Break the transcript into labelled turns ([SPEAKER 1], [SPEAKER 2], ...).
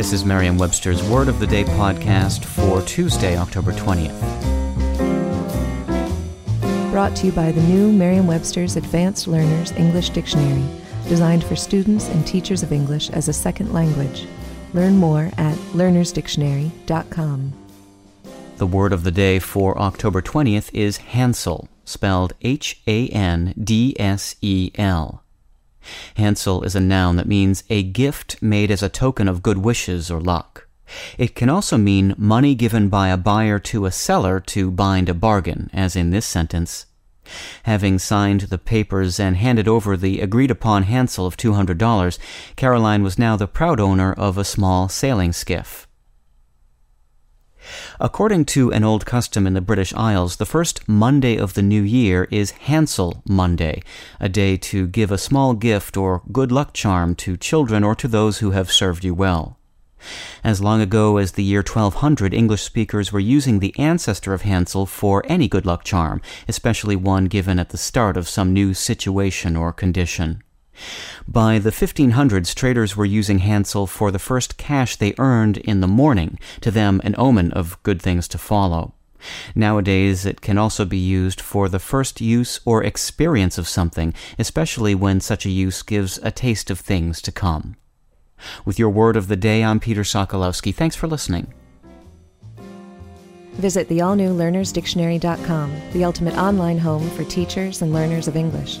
[SPEAKER 1] This is Merriam Webster's Word of the Day podcast for Tuesday, October 20th.
[SPEAKER 2] Brought to you by the new Merriam Webster's Advanced Learners English Dictionary, designed for students and teachers of English as a second language. Learn more at learnersdictionary.com.
[SPEAKER 1] The word of the day for October 20th is Handsel, spelled H A N D S E L. Handsel is a noun that means a gift made as a token of good wishes or luck. It can also mean money given by a buyer to a seller to bind a bargain, as in this sentence. Having signed the papers and handed over the agreed upon Handsel of $200, Caroline was now the proud owner of a small sailing skiff. According to an old custom in the British Isles, the first Monday of the new year is Handsel Monday, a day to give a small gift or good luck charm to children or to those who have served you well. As long ago as the year 1200, English speakers were using the ancestor of Handsel for any good luck charm, especially one given at the start of some new situation or condition. By the 1500s, traders were using Handsel for the first cash they earned in the morning, to them an omen of good things to follow. Nowadays, it can also be used for the first use or experience of something, especially when such a use gives a taste of things to come. With your word of the day, I'm Peter Sokolowski. Thanks for listening.
[SPEAKER 2] Visit the all new learnersdictionary.com, the ultimate online home for teachers and learners of English.